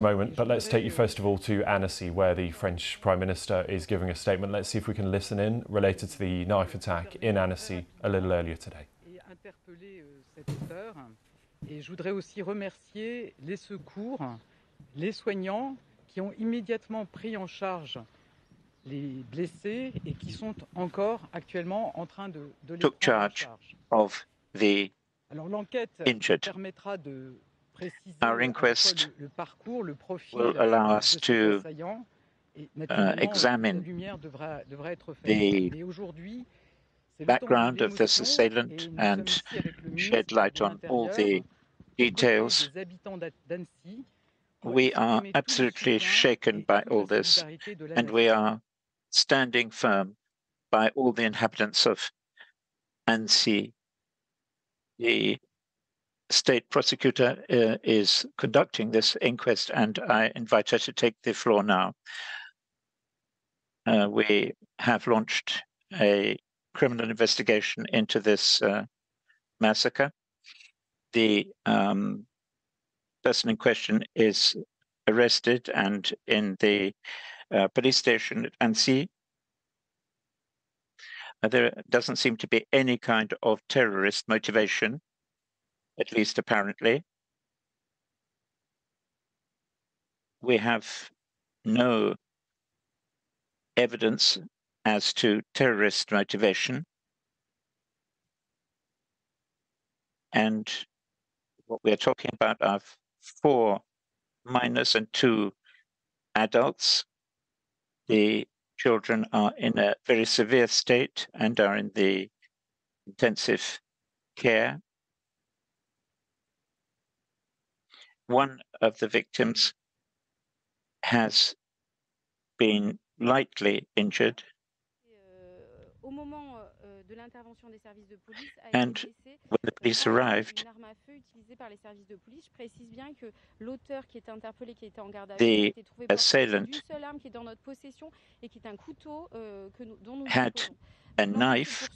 moment, but let's take you first of all to Annecy, where the French Prime Minister is giving a statement. Let's see if we can listen in related to the knife attack in Annecy a little earlier today. Et je voudrais aussi remercier les secours, les soignants qui ont immédiatement pris en charge les blessés et qui sont encore actuellement en train de, de les took prendre en charge charge. of the Alors l'enquête injured. permettra de Our à la fois inquest le, le parcours, le profil will allow us to, uh, naturellement, examine la lumière devra, devra être faite. the Et aujourd'hui, c'est le background of this assailant and sommes ici avec le shed light on all the details. des habitants d'A- d'Annecy pour We are exprimer tout le absolutely shaken by all this, solidarité de la and we are standing firm by all the inhabitants of Annecy. The state prosecutor uh, is conducting this inquest, and I invite her to take the floor now. Uh, we have launched a criminal investigation into this uh, massacre. The um, person in question is arrested and in the uh, police station at Annecy. Uh, there doesn't seem to be any kind of terrorist motivation, at least apparently. We have no evidence as to terrorist motivation. And what we are talking about are four minors and two adults. The children are in a very severe state and are in the intensive care. One of the victims has been lightly injured Euh, euh, de l'intervention des services de police, a And when the police arrived, une arme à feu utilisée par les services de police. Je précise bien que l'auteur qui était interpellé, qui était en garde à vue, The a été trouvé porteur assailant d'une seule arme qui est dans notre possession et qui est un couteau euh, que nous, dont nous had a knife.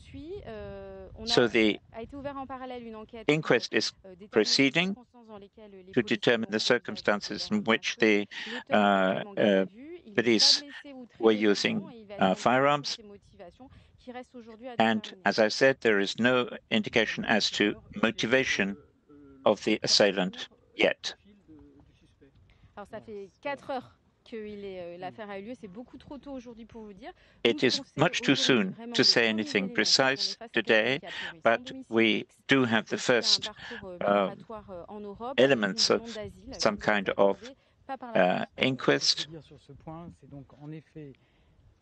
Euh, so the a été ouvert en parallèle une enquête inquest is euh, proceeding circonstances dans lesquelles les to determine the circumstances in which the uh, actuellement en garde à uh, vue. Il n'est police pas blessé ou très were using et il va uh, être enquêté sur firearms. ses motivations qui restent aujourd'hui à And as I said, there is no indication as to motivation of the assailant yet. Alors ça fait 4 heures que euh, l'affaire a eu lieu, c'est beaucoup trop tôt aujourd'hui pour vous dire. It is much too soon to say anything éléments, c'est qu'on est precise today, quelqu'un qui a priori sans but we do have the et qui a un first euh, uh, migratoire, euh, en Europe, avec une elements of some qui lui a kind of accordée, pas par la uh, France, par la inquest. Ce que je peux dire sur ce point, c'est donc en effet,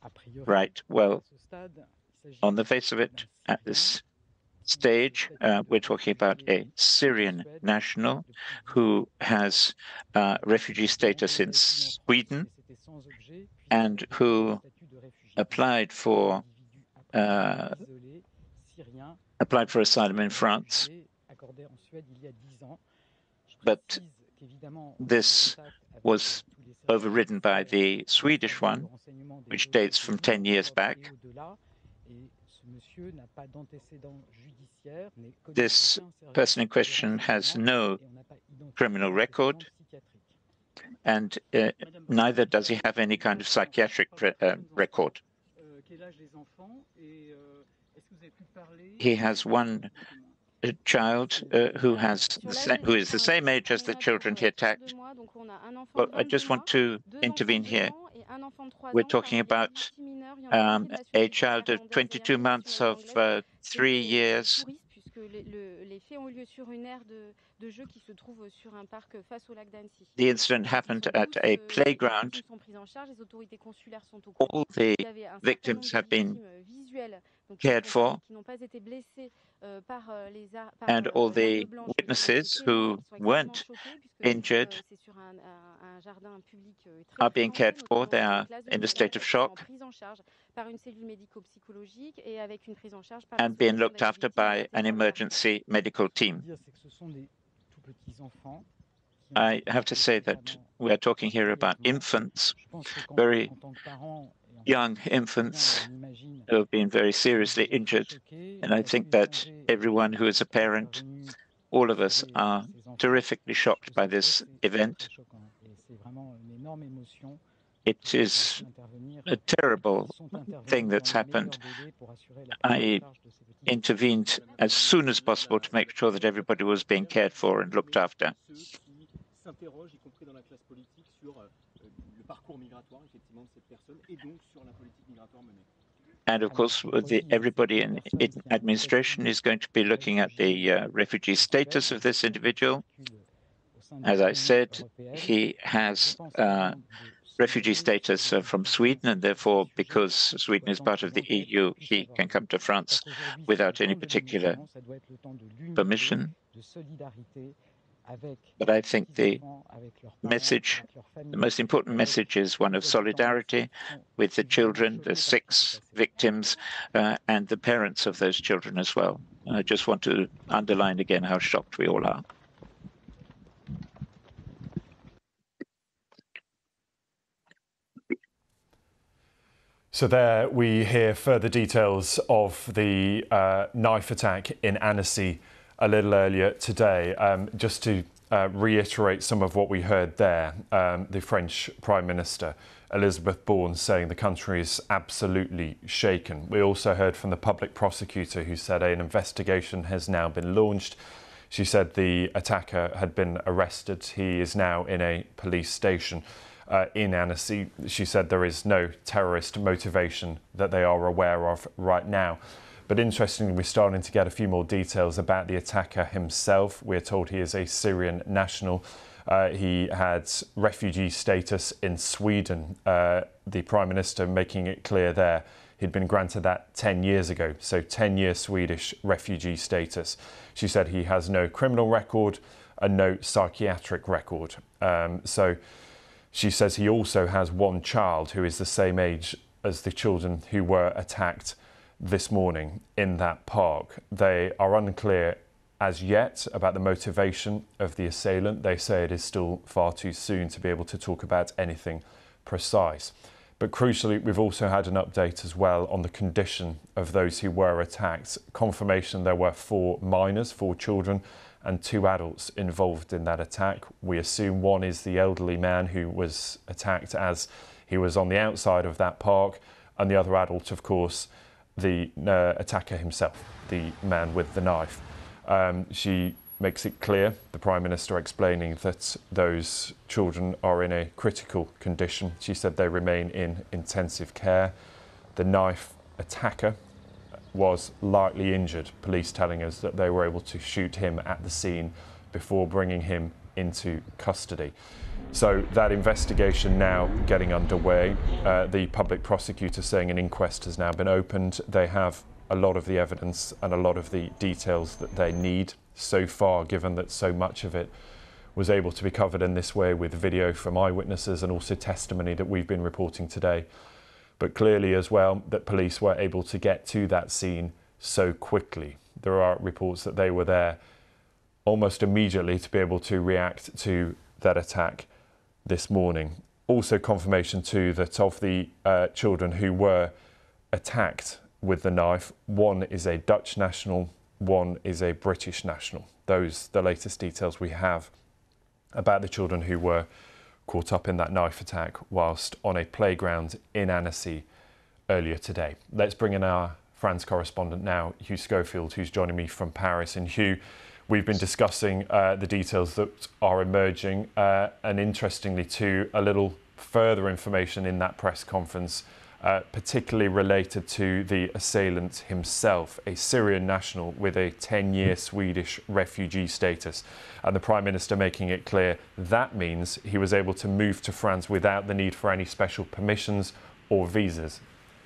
a priori, Right. Well, à ce stade, il s'agit on the face of it, at this stage, uh, we're talking about a Syrian national who has uh, refugee status in Sweden and who applied for uh, applied for asylum in France. But this was overridden by the Swedish one, which dates from 10 years back. This person in question has no criminal record, and uh, neither does he have any kind of psychiatric pre- uh, record. He has one uh, child uh, who has the sa- who is the same age as the children he attacked. Well, I just want to intervene here. We're talking about um, a child of 22 months of uh, three years. The incident happened at a playground. All the victims have been cared for, and all the witnesses who weren't injured are being cared for. They are in a state of shock and being looked after by an emergency medical team. I have to say that we are talking here about infants, very young infants who have been very seriously injured. And I think that everyone who is a parent, all of us are terrifically shocked by this event. it is a terrible thing that's happened. I intervened as soon as possible to make sure that everybody was being cared for and looked after. And of course, the, everybody in, in, administration is going to be looking at the uh, refugee status of this individual. As I said, he has uh, refugee status uh, from Sweden, and therefore, because Sweden is part of the EU, he can come to France without any particular permission. But I think the message, the most important message is one of solidarity with the children, the six victims, uh, and the parents of those children as well. I just want to underline again how shocked we all are. So there we hear further details of the uh, knife attack in Annecy a little earlier today. Um, just to uh, reiterate some of what we heard there, um, the French Prime Minister Elizabeth Borne saying the country is absolutely shaken. We also heard from the public prosecutor who said an investigation has now been launched. She said the attacker had been arrested. He is now in a police station. Uh, in Annecy, she said there is no terrorist motivation that they are aware of right now. But interestingly, we're starting to get a few more details about the attacker himself. We're told he is a Syrian national. Uh, he had refugee status in Sweden. Uh, the Prime Minister making it clear there he'd been granted that 10 years ago, so 10 year Swedish refugee status. She said he has no criminal record and no psychiatric record. Um, so she says he also has one child who is the same age as the children who were attacked this morning in that park. They are unclear as yet about the motivation of the assailant. They say it is still far too soon to be able to talk about anything precise. But crucially, we've also had an update as well on the condition of those who were attacked. Confirmation there were four minors, four children, and two adults involved in that attack. We assume one is the elderly man who was attacked as he was on the outside of that park, and the other adult, of course, the uh, attacker himself, the man with the knife. Um, she makes it clear, the Prime Minister explaining that those children are in a critical condition. She said they remain in intensive care. The knife attacker was lightly injured, police telling us that they were able to shoot him at the scene before bringing him into custody. So that investigation now getting underway. Uh, the public prosecutor saying an inquest has now been opened. They have a lot of the evidence and a lot of the details that they need so far, given that so much of it was able to be covered in this way with video from eyewitnesses and also testimony that we've been reporting today. But clearly, as well, that police were able to get to that scene so quickly. There are reports that they were there almost immediately to be able to react to that attack this morning. Also, confirmation too that of the uh, children who were attacked with the knife, one is a Dutch national, one is a British national. Those the latest details we have about the children who were caught up in that knife attack whilst on a playground in Annecy earlier today. Let's bring in our France correspondent now, Hugh Schofield, who's joining me from Paris. And Hugh, we've been discussing uh, the details that are emerging, uh, and interestingly, too, a little further information in that press conference, uh, particularly related to the assailant himself, a Syrian national with a 10 year Swedish refugee status. And the Prime Minister making it clear that means he was able to move to France without the need for any special permissions or visas.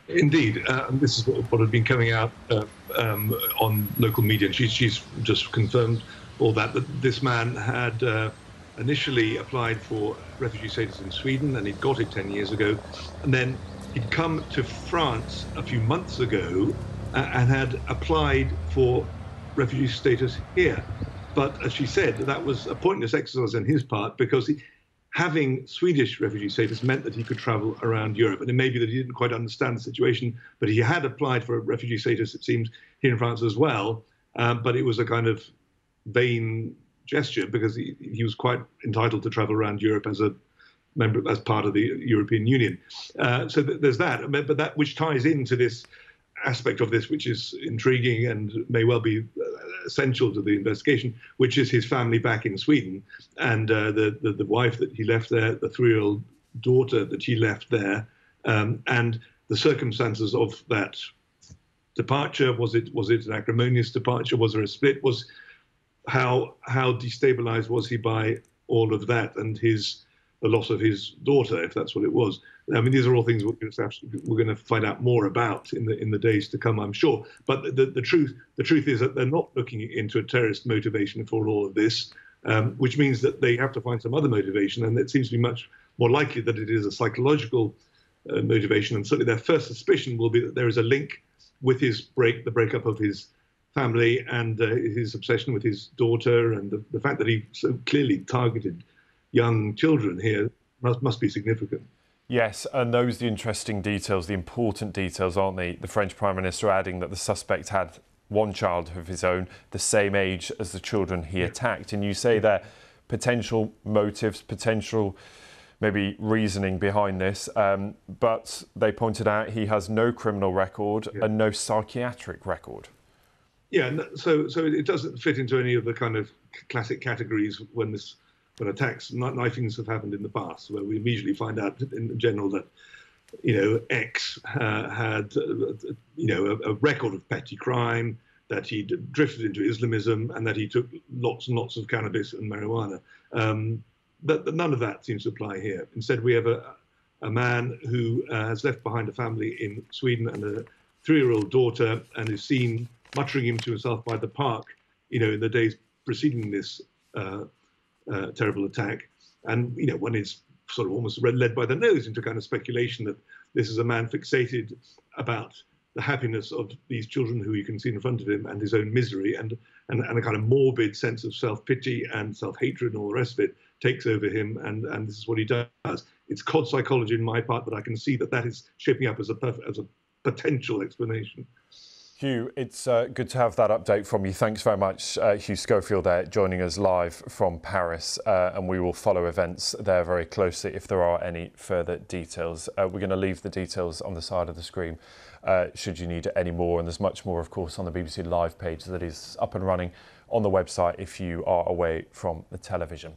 Indeed, uh, this is what, what, had been coming out uh, um, on local media, and she's, she's just confirmed all that. That this man had uh, initially applied for refugee status in Sweden, and he'd got it 10 years ago, and then he'd come to France a few months ago and had applied for refugee status here. But as she said, that was a pointless exercise on his part because he, having Swedish refugee status meant that he could travel around Europe. And it may be that he didn't quite understand the situation, but he had applied for refugee status, it seems, here in France as well. Um, but it was a kind of vain gesture because he, he, was quite entitled to travel around Europe as a member as part of the European Union. Uh, so th- there's that, but that which ties into this aspect of this, which is intriguing and may well be uh, essential to the investigation, which is his family back in Sweden and uh, the, the, the wife that he left there, the three-year-old daughter that he left there, um, and the circumstances of that departure. Was it was it an acrimonious departure? Was there a split? Was how how destabilized was he by all of that and his the loss of his daughter, if that's what it was? I mean, these are all things we're going to, find out more about in the in the days to come, I'm sure. But the, the truth the truth is that they're not looking into a terrorist motivation for all of this, um, which means that they have to find some other motivation, and it seems to be much more likely that it is a psychological uh, motivation. And certainly, their first suspicion will be that there is a link with his break, the breakup of his family, and uh, his obsession with his daughter, and the, the fact that he so clearly targeted young children here must must be significant. Yes, and those are the interesting details, the important details, aren't they? The French Prime Minister adding that the suspect had one child of his own, the same age as the children he attacked. And you say there potential motives, potential maybe reasoning behind this, um, but they pointed out he has no criminal record yeah. and no psychiatric record. Yeah, so so it doesn't fit into any of the kind of classic categories when this when attacks knifings have happened in the past, where we immediately find out in general that you know X uh, had uh, you know a, a, record of petty crime, that he drifted into Islamism, and that he took lots and lots of cannabis and marijuana. Um, but, none of that seems to apply here. Instead, we have a, a man who uh, has left behind a family in Sweden and a three-year-old daughter, and is seen muttering him to himself by the park, you know, in the days preceding this uh, terrible attack. And you know, one is sort of almost led by the nose into kind of speculation that this is a man fixated about the happiness of these children who you can see in front of him and his own misery and and, and a kind of morbid sense of self-pity and self-hatred and all the rest of it takes over him and and this is what he does it's cod psychology in my part but i can see that that is shaping up as a as a potential explanation Hugh, it's uh, good to have that update from you. Thanks very much, uh, Hugh Schofield, there joining us live from Paris, uh, and we will follow events there very closely if there are any further details. Uh, we're going to leave the details on the side of the screen uh, should you need any more, and there's much more, of course, on the BBC Live page that is up and running on the website if you are away from the television.